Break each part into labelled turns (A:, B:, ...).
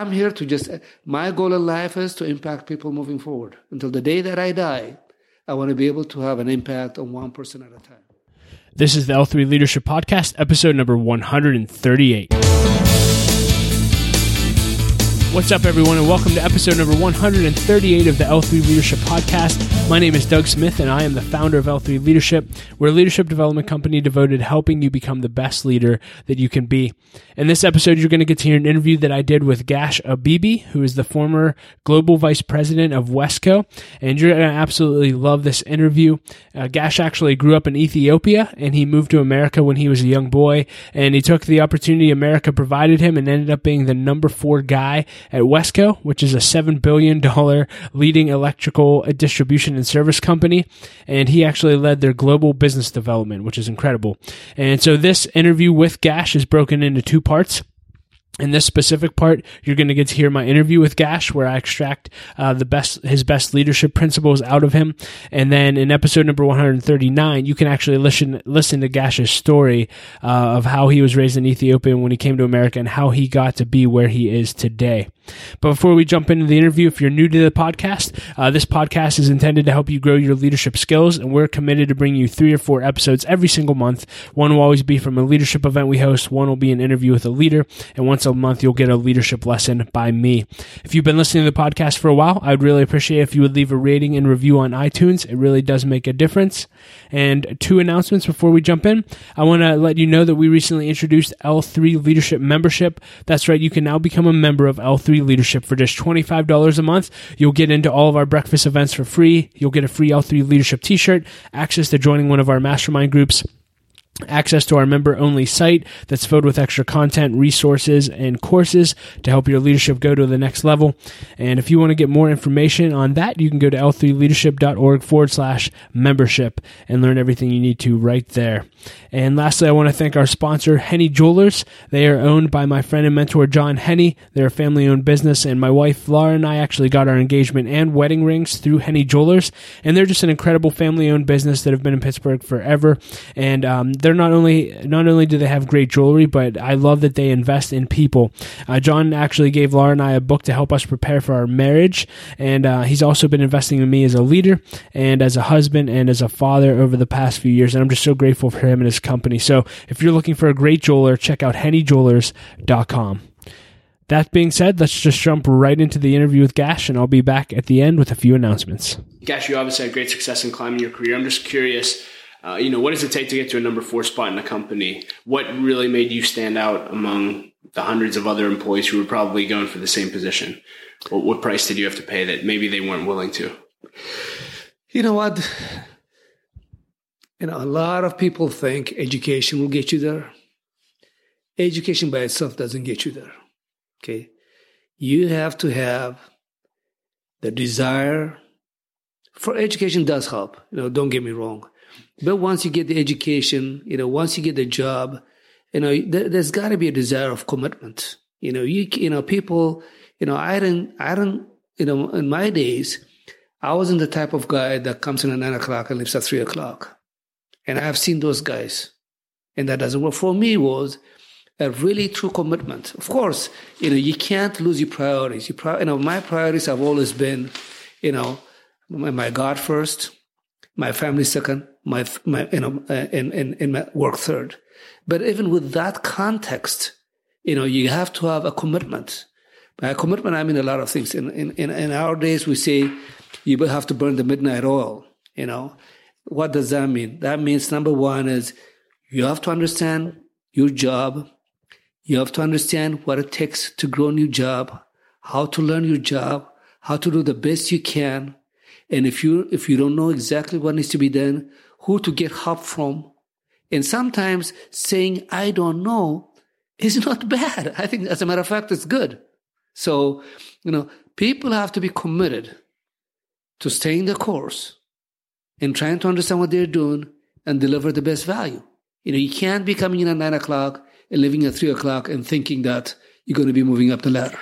A: I'm here to just, my goal in life is to impact people moving forward. Until the day that I die, I want to be able to have an impact on one person at a time.
B: This is the L3 Leadership Podcast, episode number 138. What's up, everyone, and welcome to episode number 138 of the L3 Leadership Podcast. My name is Doug Smith, and I am the founder of L3 Leadership. We're a leadership development company devoted to helping you become the best leader that you can be. In this episode, you're going to get to hear an interview that I did with Gash Abebe, who is the former global vice president of Wesco, and you're going to absolutely love this interview. Uh, Gash actually grew up in Ethiopia, and he moved to America when he was a young boy, and he took the opportunity America provided him and ended up being the number four guy at Wesco, which is a $7 billion leading electrical distribution and service company. And he actually led their global business development, which is incredible. And so this interview with Gash is broken into two parts. In this specific part, you're going to get to hear my interview with Gash, where I extract uh, the best his best leadership principles out of him. And then in episode number 139, you can actually listen listen to Gash's story uh, of how he was raised in Ethiopia when he came to America and how he got to be where he is today. But before we jump into the interview, if you're new to the podcast, uh, this podcast is intended to help you grow your leadership skills, and we're committed to bring you three or four episodes every single month. One will always be from a leadership event we host. One will be an interview with a leader, and once a month you'll get a leadership lesson by me. If you've been listening to the podcast for a while, I'd really appreciate if you would leave a rating and review on iTunes. It really does make a difference. And two announcements before we jump in. I want to let you know that we recently introduced L3 Leadership Membership. That's right, you can now become a member of L3 Leadership for just $25 a month. You'll get into all of our breakfast events for free. You'll get a free L3 Leadership t shirt, access to joining one of our mastermind groups access to our member only site that's filled with extra content, resources, and courses to help your leadership go to the next level. And if you want to get more information on that, you can go to l3leadership.org forward slash membership and learn everything you need to right there. And lastly, I want to thank our sponsor, Henne Jewelers. They are owned by my friend and mentor, John Henne. They're a family owned business, and my wife, Laura, and I actually got our engagement and wedding rings through Henne Jewelers. And they're just an incredible family owned business that have been in Pittsburgh forever. And um, they're not only not only do they have great jewelry, but I love that they invest in people. Uh, John actually gave Laura and I a book to help us prepare for our marriage, and uh, he's also been investing in me as a leader and as a husband and as a father over the past few years. And I'm just so grateful for him and his company. So if you're looking for a great jeweler, check out hennejewelers.com. That being said, let's just jump right into the interview with Gash, and I'll be back at the end with a few announcements. Gash, you obviously had great success in climbing your career. I'm just curious uh, you know, what does it take to get to a number four spot in a company? What really made you stand out among the hundreds of other employees who were probably going for the same position? What, what price did you have to pay that maybe they weren't willing to?
A: You know what? You know, a lot of people think education will get you there. Education by itself doesn't get you there. Okay. You have to have the desire for education does help. You know, don't get me wrong. But once you get the education, you know, once you get the job, you know, there, has got to be a desire of commitment. You know, you you know, people, you know, I didn't, I didn't, you know, in my days, I wasn't the type of guy that comes in at nine o'clock and leaves at three o'clock, and I've seen those guys, and that doesn't work. For me, was a really true commitment. Of course, you know, you can't lose your priorities. Your pri- you know, my priorities have always been, you know, my God first, my family second, my, my you know, uh, in, in, in my work third. But even with that context, you know, you have to have a commitment. By a commitment, I mean a lot of things. In, in, in our days, we say you have to burn the midnight oil, you know. What does that mean? That means number one is you have to understand your job. You have to understand what it takes to grow a new job, how to learn your job, how to do the best you can. And if you, if you don't know exactly what needs to be done, who to get help from. And sometimes saying, I don't know is not bad. I think, as a matter of fact, it's good. So, you know, people have to be committed to staying the course and trying to understand what they're doing and deliver the best value. You know, you can't be coming in at nine o'clock and leaving at three o'clock and thinking that you're going to be moving up the ladder.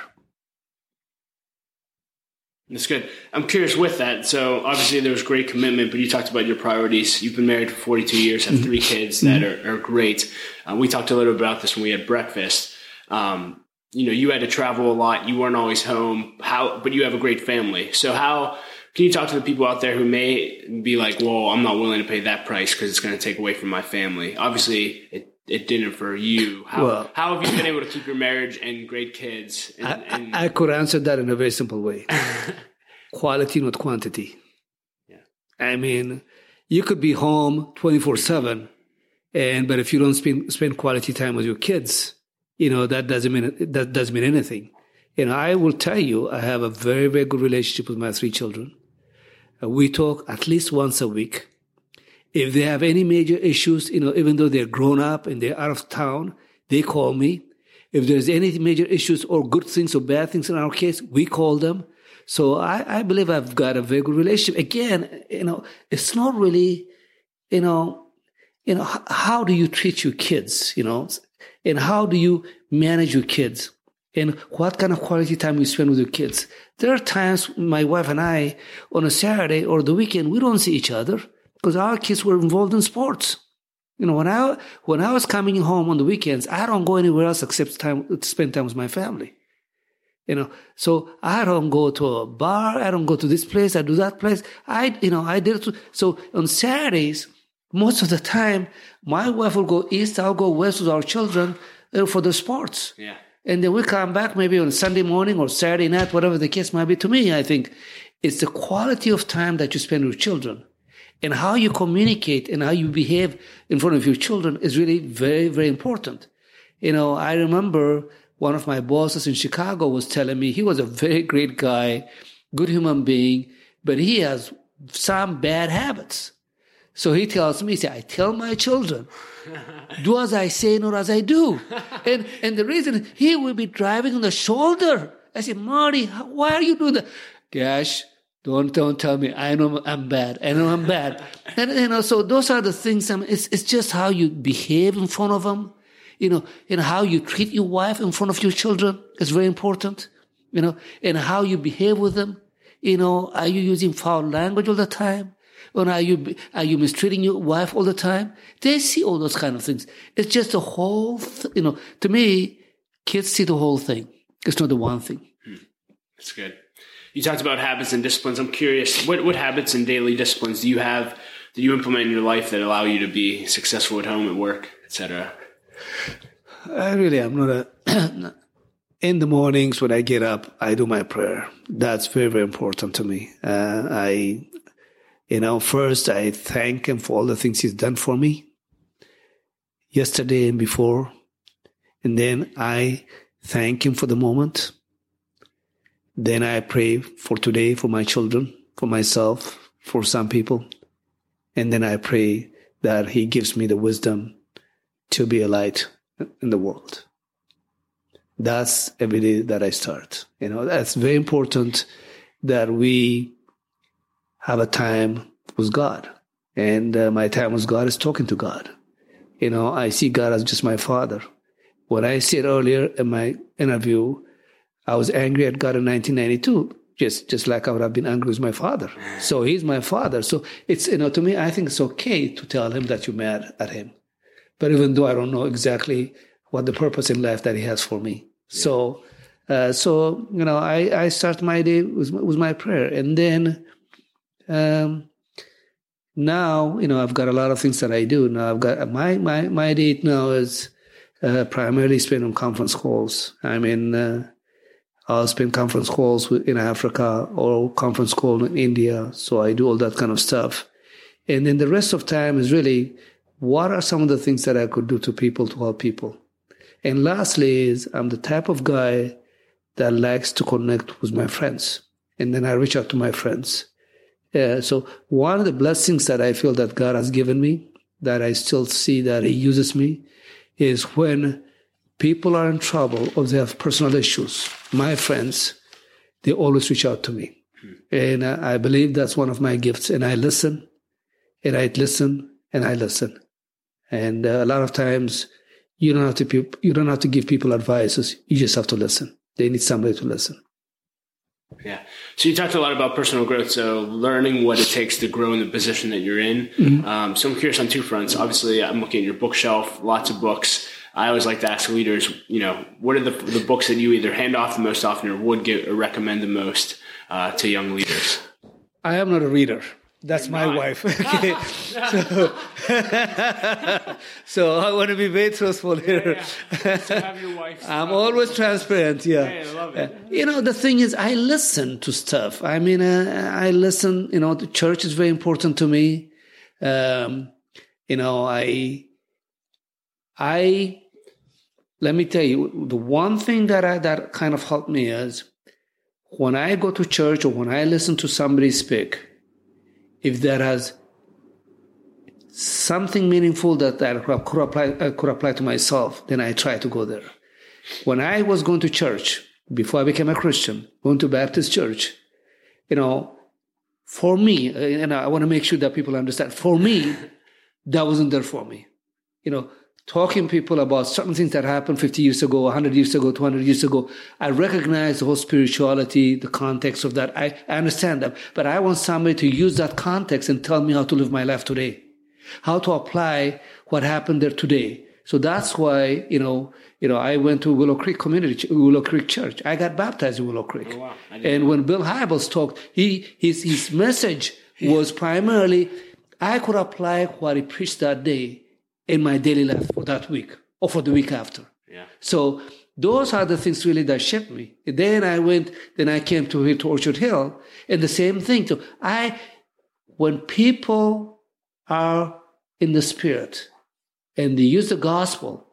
B: That's good. I'm curious with that. So obviously there was great commitment, but you talked about your priorities. You've been married for 42 years, have mm-hmm. three kids that mm-hmm. are, are, great. Uh, we talked a little about this when we had breakfast. Um, you know, you had to travel a lot. You weren't always home. How, but you have a great family. So how can you talk to the people out there who may be like, well, I'm not willing to pay that price because it's going to take away from my family. Obviously, it, it didn't for you. How, well, how have you been able to keep your marriage and great kids? And,
A: I, and... I, could answer that in a very simple way. Quality, not quantity. Yeah. I mean, you could be home 24 seven and, but if you don't spend, spend quality time with your kids, you know, that doesn't mean, that doesn't mean anything. And I will tell you, I have a very, very good relationship with my three children. Uh, we talk at least once a week. If they have any major issues, you know, even though they're grown up and they're out of town, they call me. If there's any major issues or good things or bad things in our case, we call them. So I, I believe I've got a very good relationship. Again, you know, it's not really, you know, you know, how do you treat your kids, you know, and how do you manage your kids? and what kind of quality time you spend with your kids. There are times my wife and I, on a Saturday or the weekend, we don't see each other because our kids were involved in sports. You know, when I when I was coming home on the weekends, I don't go anywhere else except time to spend time with my family. You know, so I don't go to a bar. I don't go to this place. I do that place. I, you know, I did. To, so on Saturdays, most of the time, my wife will go east. I'll go west with our children uh, for the sports.
B: Yeah.
A: And then we come back maybe on Sunday morning or Saturday night, whatever the case might be. To me, I think it's the quality of time that you spend with children and how you communicate and how you behave in front of your children is really very, very important. You know, I remember one of my bosses in Chicago was telling me he was a very great guy, good human being, but he has some bad habits. So he tells me, he said, I tell my children, do as I say, not as I do. And, and the reason he will be driving on the shoulder. I said, Marty, why are you doing that? Gash, don't, don't tell me. I know I'm bad. I know I'm bad. and, you know, so those are the things. I mean, it's, it's just how you behave in front of them. You know, and how you treat your wife in front of your children is very important. You know, and how you behave with them. You know, are you using foul language all the time? Or are you, are you mistreating your wife all the time? They see all those kind of things. It's just a whole, th- you know, to me, kids see the whole thing. It's not the one thing.
B: Hmm. That's good. You talked about habits and disciplines. I'm curious, what, what habits and daily disciplines do you have that you implement in your life that allow you to be successful at home, at work, etc.?
A: I really am not a. in the mornings when I get up, I do my prayer. That's very, very important to me. Uh, I you know, first I thank him for all the things he's done for me yesterday and before. And then I thank him for the moment. Then I pray for today, for my children, for myself, for some people. And then I pray that he gives me the wisdom to be a light in the world. That's every day that I start. You know, that's very important that we have a time with God. And uh, my time with God is talking to God. You know, I see God as just my father. What I said earlier in my interview, I was angry at God in 1992, just, just like I would have been angry with my father. So he's my father. So it's, you know, to me, I think it's okay to tell him that you're mad at him. But even though I don't know exactly what the purpose in life that he has for me. Yeah. So, uh, so, you know, I, I start my day with, with my prayer. And then, um, now, you know, I've got a lot of things that I do. Now I've got my, my, my date now is uh, primarily spent on conference calls. I mean, uh, I'll spend conference calls in Africa or conference call in India. So I do all that kind of stuff. And then the rest of time is really what are some of the things that I could do to people to help people? And lastly is I'm the type of guy that likes to connect with my friends. And then I reach out to my friends. Uh, so one of the blessings that I feel that God has given me, that I still see that He uses me, is when people are in trouble or they have personal issues. My friends, they always reach out to me, and I, I believe that's one of my gifts. And I listen, and I listen, and I listen. And uh, a lot of times, you don't have to you don't have to give people advices. You just have to listen. They need somebody to listen.
B: Yeah. So you talked a lot about personal growth. So learning what it takes to grow in the position that you're in. Mm-hmm. Um, so I'm curious on two fronts. Obviously, I'm looking at your bookshelf, lots of books. I always like to ask leaders, you know, what are the, the books that you either hand off the most often or would get or recommend the most uh, to young leaders?
A: I am not a reader. That's my wife. okay. so, so I want to be very truthful here.
B: Yeah, yeah.
A: I'm always transparent. Yeah.
B: Hey, I love it.
A: Uh, you know, the thing is, I listen to stuff. I mean, uh, I listen. You know, the church is very important to me. Um, you know, I, I, let me tell you, the one thing that I, that kind of helped me is when I go to church or when I listen to somebody speak if there has something meaningful that I could apply, I could apply to myself, then I try to go there. When I was going to church, before I became a Christian, going to Baptist church, you know, for me, uh, and I want to make sure that people understand, for me, that wasn't there for me. You know, talking people about certain things that happened 50 years ago, 100 years ago, 200 years ago. I recognize the whole spirituality, the context of that. I, I understand that. But I want somebody to use that context and tell me how to live my life today, how to apply what happened there today. So that's why, you know, you know, I went to Willow Creek Community, Willow Creek Church. I got baptized in Willow Creek. Oh, wow. And when Bill Hybels talked, he, his, his message was primarily, I could apply what he preached that day in my daily life for that week or for the week after.
B: Yeah.
A: So those are the things really that shaped me. Then I went, then I came to here to Orchard Hill, and the same thing. So I, when people are in the spirit and they use the gospel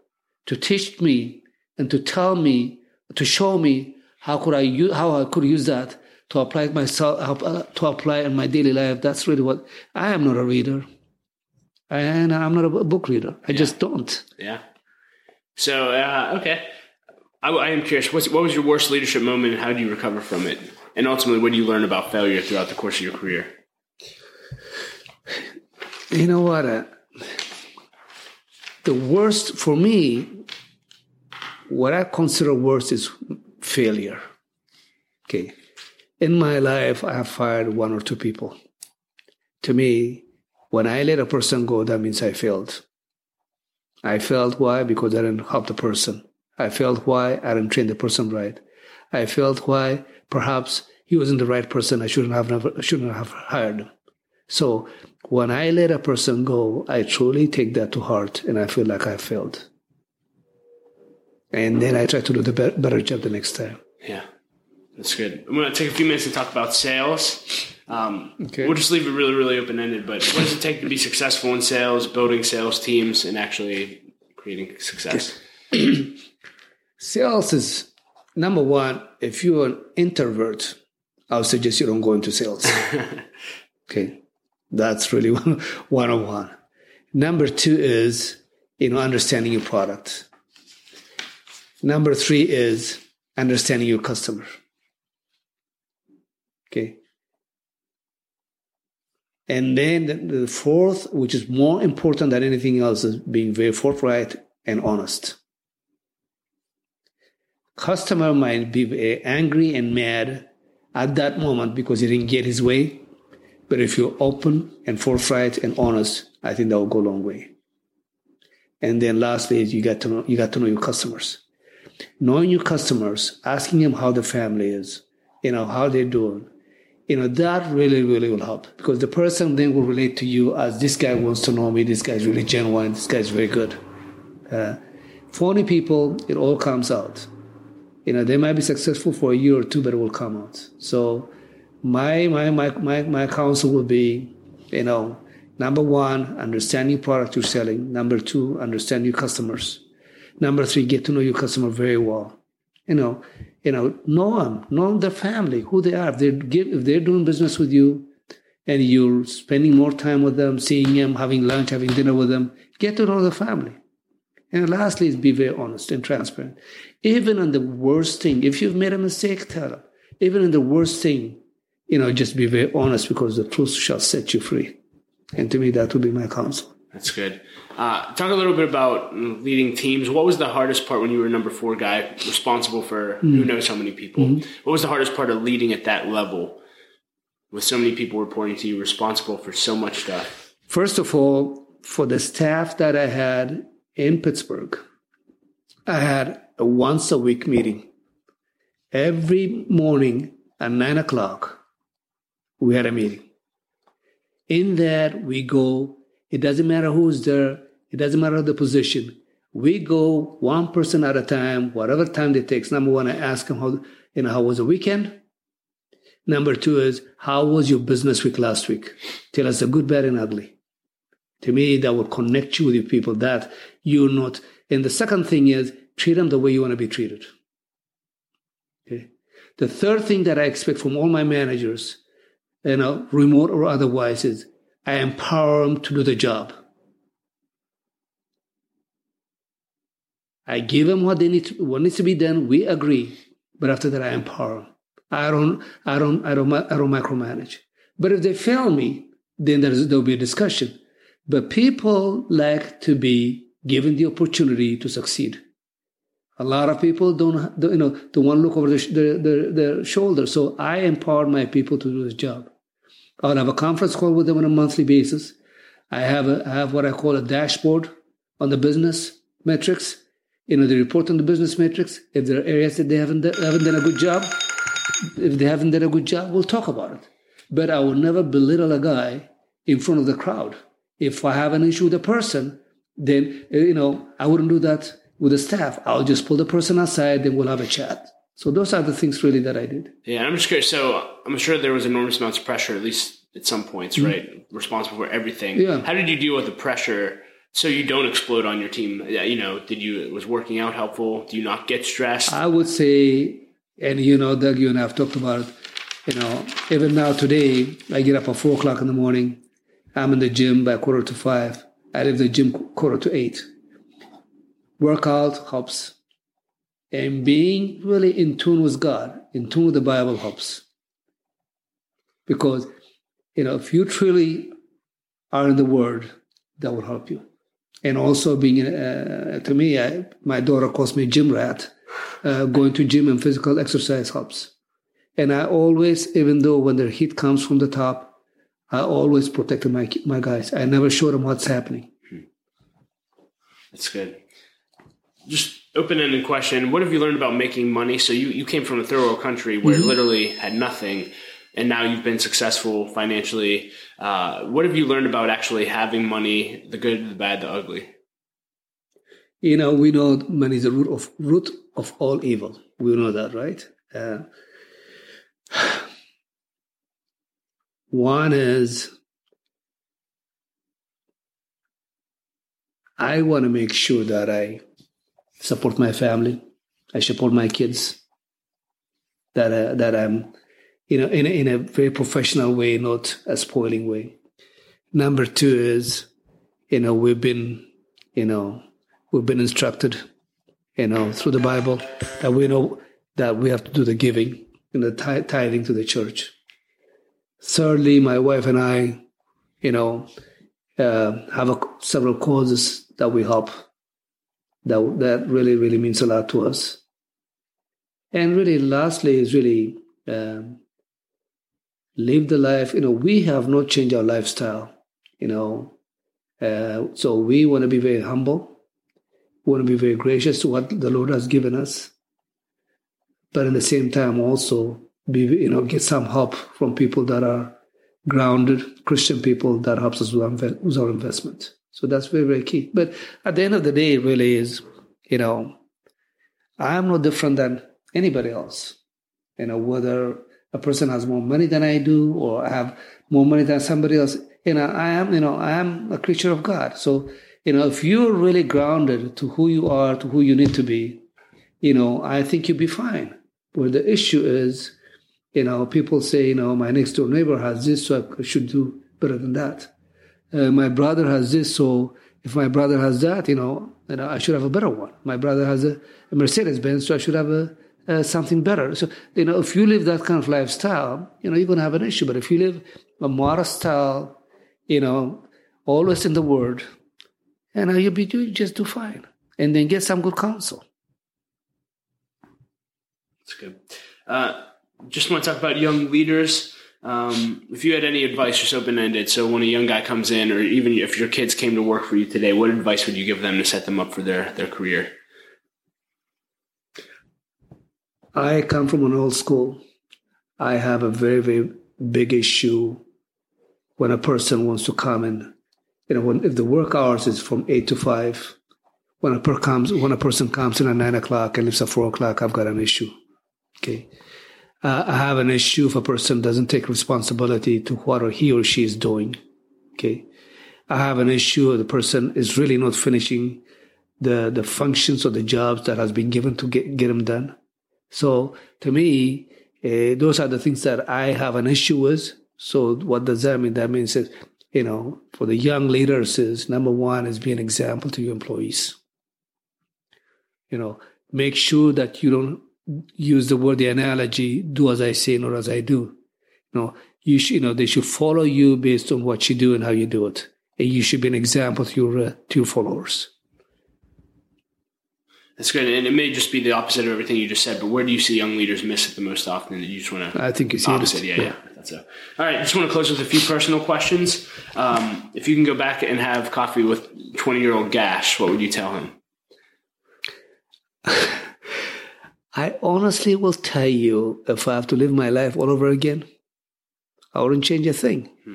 A: to teach me and to tell me, to show me how could I use, how I could use that to apply myself, uh, to apply in my daily life. That's really what I am not a reader and I'm not a book reader. I yeah. just don't.
B: Yeah. So uh, okay, I, I, am curious. What's, what was your worst leadership moment, and how do you recover from it? And ultimately, what do you learn about failure throughout the course of your career?
A: You know what? Uh, the worst for me, what I consider worst is failure. Okay. In my life, I have fired one or two people. To me, when I let a person go, that means I failed. I failed why? Because I didn't help the person. I failed why? I didn't train the person right. I failed why? Perhaps he wasn't the right person. I shouldn't have never, shouldn't have hired him. So when I let a person go, I truly take that to heart and I feel like I failed. And then I try to do the better job the next time.
B: Yeah, that's good. I'm going to take a few minutes to talk about sales. Um, okay. We'll just leave it really, really open ended. But what does it take to be successful in sales, building sales teams, and actually creating success?
A: sales is number one. If you're an introvert, I would suggest you don't go into sales. okay, that's really one, one on one. Number two is you know understanding your product. Number three is understanding your customer. Okay. And then the fourth, which is more important than anything else, is being very forthright and honest. Customer might be angry and mad at that moment because he didn't get his way. But if you're open and forthright and honest, I think that will go a long way. And then lastly, you got to know, you got to know your customers. Knowing your customers, asking them how the family is, you know, how they're doing, you know, that really, really will help because the person then will relate to you as this guy wants to know me, this guy is really genuine, this guy is very good. Uh, phony people, it all comes out. You know, they might be successful for a year or two, but it will come out. So my, my, my, my, my counsel would be, you know, number one, understand your product you're selling. Number two, understand your customers. Number three, get to know your customer very well. You know, you know, know them, know their family, who they are. If they're, give, if they're doing business with you and you're spending more time with them, seeing them, having lunch, having dinner with them, get to know the family. And lastly is be very honest and transparent. Even on the worst thing, if you've made a mistake, tell them. Even in the worst thing, you know, just be very honest because the truth shall set you free. And to me, that would be my counsel.
B: That's good. Uh, talk a little bit about leading teams. What was the hardest part when you were number four guy, responsible for mm-hmm. who knows how many people? Mm-hmm. What was the hardest part of leading at that level, with so many people reporting to you, responsible for so much stuff?
A: First of all, for the staff that I had in Pittsburgh, I had a once a week meeting. Every morning at nine o'clock, we had a meeting. In that, we go, it doesn't matter who's there, it doesn't matter the position. We go one person at a time, whatever time it takes. Number one, I ask them how, you know, how was the weekend? Number two is, how was your business week last week? Tell us the good, bad, and ugly. To me, that will connect you with your people that you're not. And the second thing is, treat them the way you want to be treated. Okay. The third thing that I expect from all my managers, you know, remote or otherwise, is I empower them to do the job. I give them what they need to, what needs to be done. We agree, but after that, I empower them. I don't, I don't, I don't, I don't micromanage. But if they fail me, then there'll be a discussion. But people like to be given the opportunity to succeed. A lot of people don't, you know, don't want to look over their, their, their shoulder. So I empower my people to do the job. I'll have a conference call with them on a monthly basis. I have a, I have what I call a dashboard on the business metrics. You know, they report on the business metrics. If there are areas that they haven't, haven't done a good job, if they haven't done a good job, we'll talk about it. But I will never belittle a guy in front of the crowd. If I have an issue with a person, then, you know, I wouldn't do that with the staff. I'll just pull the person aside, then we'll have a chat. So those are the things really that I did.
B: Yeah, I'm just curious. So I'm sure there was enormous amounts of pressure, at least at some points, mm-hmm. right? Responsible for everything.
A: Yeah.
B: How did you deal with the pressure so you don't explode on your team? You know, did you was working out helpful? Do you not get stressed?
A: I would say, and you know, Doug, you and I have talked about it. You know, even now today, I get up at four o'clock in the morning. I'm in the gym by quarter to five. I leave the gym quarter to eight. Workout helps. And being really in tune with God, in tune with the Bible helps. Because, you know, if you truly are in the Word, that will help you. And also being, uh, to me, I, my daughter calls me gym rat. Uh, going to gym and physical exercise helps. And I always, even though when the heat comes from the top, I always protected my my guys. I never showed them what's happening.
B: That's good. Just open ended question. What have you learned about making money? So you, you came from a third world country where mm-hmm. literally had nothing, and now you've been successful financially. Uh, what have you learned about actually having money, the good, the bad, the ugly?
A: You know, we know money is the root of root of all evil. We know that, right? Uh, one is I want to make sure that I support my family, I support my kids, that uh, that I'm, you know, in a, in a very professional way, not a spoiling way. Number two is, you know, we've been, you know, we've been instructed, you know, through the Bible that we know that we have to do the giving and the tithing to the church. Thirdly, my wife and I, you know, uh, have a, several causes that we help. That that really really means a lot to us. And really, lastly, is really um, live the life. You know, we have not changed our lifestyle. You know, uh, so we want to be very humble. We want to be very gracious to what the Lord has given us, but at the same time also be you know get some help from people that are grounded Christian people that helps us with our, with our investment. So that's very very key. But at the end of the day, it really is you know I am no different than anybody else. You know whether a person has more money than I do or I have more money than somebody else. You know I am you know I am a creature of God. So you know if you're really grounded to who you are to who you need to be, you know I think you'll be fine. Where the issue is you know, people say, you know, my next door neighbor has this, so I should do better than that. Uh, my brother has this, so if my brother has that, you know, you know I should have a better one. My brother has a, a Mercedes Benz, so I should have a, something better. So, you know, if you live that kind of lifestyle, you know, you're going to have an issue. But if you live a modest style, you know, always in the Word, you know, you'll be you just do fine, and then get some good counsel.
B: That's good. Uh, just want to talk about young leaders. Um, if you had any advice, just open ended. So when a young guy comes in, or even if your kids came to work for you today, what advice would you give them to set them up for their their career?
A: I come from an old school. I have a very, very big issue when a person wants to come in. You know, when, if the work hours is from eight to five, when a per comes when a person comes in at nine o'clock and leaves at four o'clock, I've got an issue. Okay. Uh, I have an issue if a person doesn't take responsibility to what he or she is doing. Okay. I have an issue if the person is really not finishing the, the functions or the jobs that has been given to get, get them done. So to me, uh, those are the things that I have an issue with. So what does that mean? That means that, you know, for the young leaders is number one is be an example to your employees. You know, make sure that you don't use the word, the analogy, do as I say, not as I do. You know, you should, you know, they should follow you based on what you do and how you do it. And you should be an example to your, uh, to your followers.
B: That's good. And it may just be the opposite of everything you just said, but where do you see young leaders miss it the most often that you just want to?
A: I think it's
B: opposite. Yeah, yeah. yeah. That's a, all right. I just want to close with a few personal questions. Um, if you can go back and have coffee with 20 year old Gash, what would you tell him?
A: I honestly will tell you if I have to live my life all over again, I wouldn't change a thing. Hmm.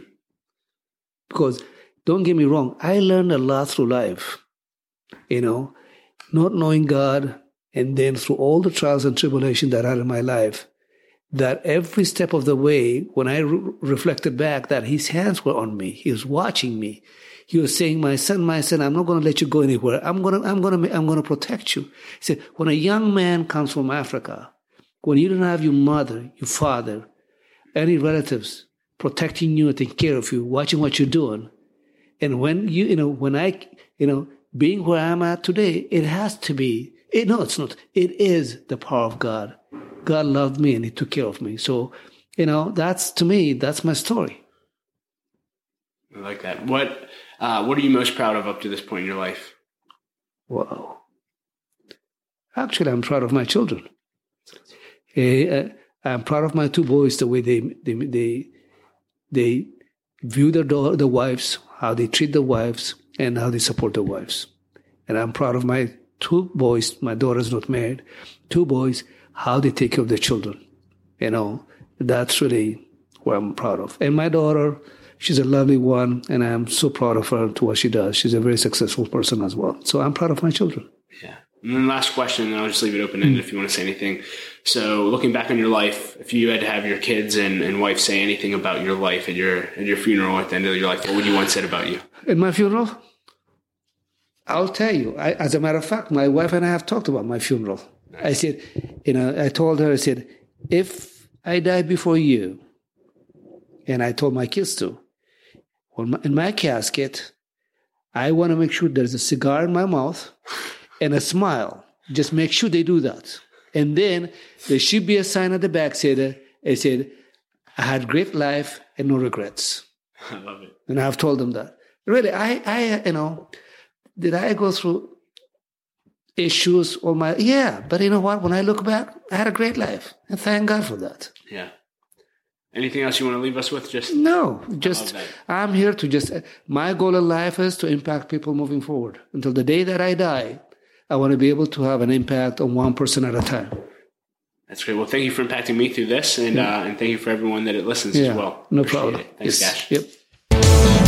A: Because don't get me wrong, I learned a lot through life. You know, not knowing God, and then through all the trials and tribulations that I had in my life, that every step of the way, when I re- reflected back, that His hands were on me, He was watching me, was saying, my son, my son, I'm not going to let you go anywhere. I'm going to, I'm going to, I'm going to protect you. He said, when a young man comes from Africa, when you don't have your mother, your father, any relatives protecting you and taking care of you, watching what you're doing, and when you, you know, when I, you know, being where I'm at today, it has to be, it, no, it's not. It is the power of God. God loved me and He took care of me. So, you know, that's to me, that's my story.
B: I like that. What uh, what are you most proud of up to this point in your life?
A: Wow. Actually, I'm proud of my children. Uh, I'm proud of my two boys, the way they they they, they view their the wives, how they treat the wives, and how they support their wives. And I'm proud of my two boys. My daughter's not married. Two boys, how they take care of their children. You know, that's really what I'm proud of. And my daughter, she's a lovely one, and I'm so proud of her to what she does. She's a very successful person as well. So I'm proud of my children.
B: Yeah. And then last question, and I'll just leave it open ended mm. if you want to say anything. So, looking back on your life, if you had to have your kids and, and wife say anything about your life at your at your funeral at the end of your life, what would you want said about you?
A: At my funeral, I'll tell you. I, as a matter of fact, my wife and I have talked about my funeral. Nice. I said, you know, I told her, I said, if I die before you, and I told my kids to, in my casket, I want to make sure there's a cigar in my mouth and a smile. Just make sure they do that. And then there should be a sign at the back said, it said, I had great life and no regrets.
B: I love it.
A: And I've told them that. Really, I, I, you know, did I go through issues all my, yeah, but you know what? When I look back, I had a great life and thank God for that.
B: Yeah. Anything else you want to leave us with? Just
A: no, just I'm here to just. My goal in life is to impact people moving forward. Until the day that I die, I want to be able to have an impact on one person at a time.
B: That's great. Well, thank you for impacting me through this, and yeah. uh, and thank you for everyone that it listens
A: yeah,
B: as well.
A: No Appreciate problem.
B: It. Thanks, yes. Gash.
A: Yep.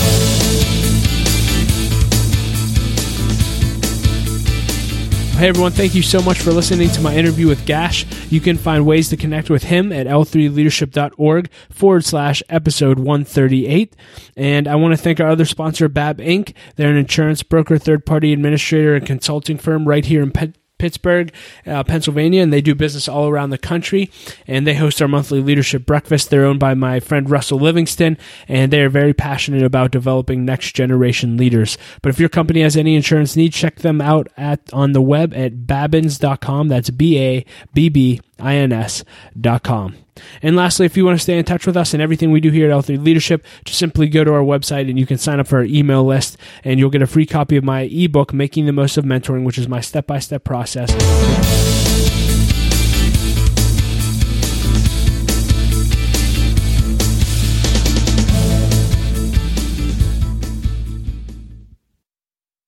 B: Hey everyone, thank you so much for listening to my interview with Gash. You can find ways to connect with him at l3leadership.org forward slash episode 138. And I want to thank our other sponsor, BABB Inc. They're an insurance broker, third party administrator, and consulting firm right here in Pittsburgh, uh, Pennsylvania, and they do business all around the country. And they host our monthly leadership breakfast. They're owned by my friend Russell Livingston, and they are very passionate about developing next generation leaders. But if your company has any insurance needs, check them out at on the web at babbins.com. That's B A B B I N S.com. And lastly, if you want to stay in touch with us and everything we do here at L3 Leadership, just simply go to our website and you can sign up for our email list and you'll get a free copy of my ebook, Making the Most of Mentoring, which is my step by step process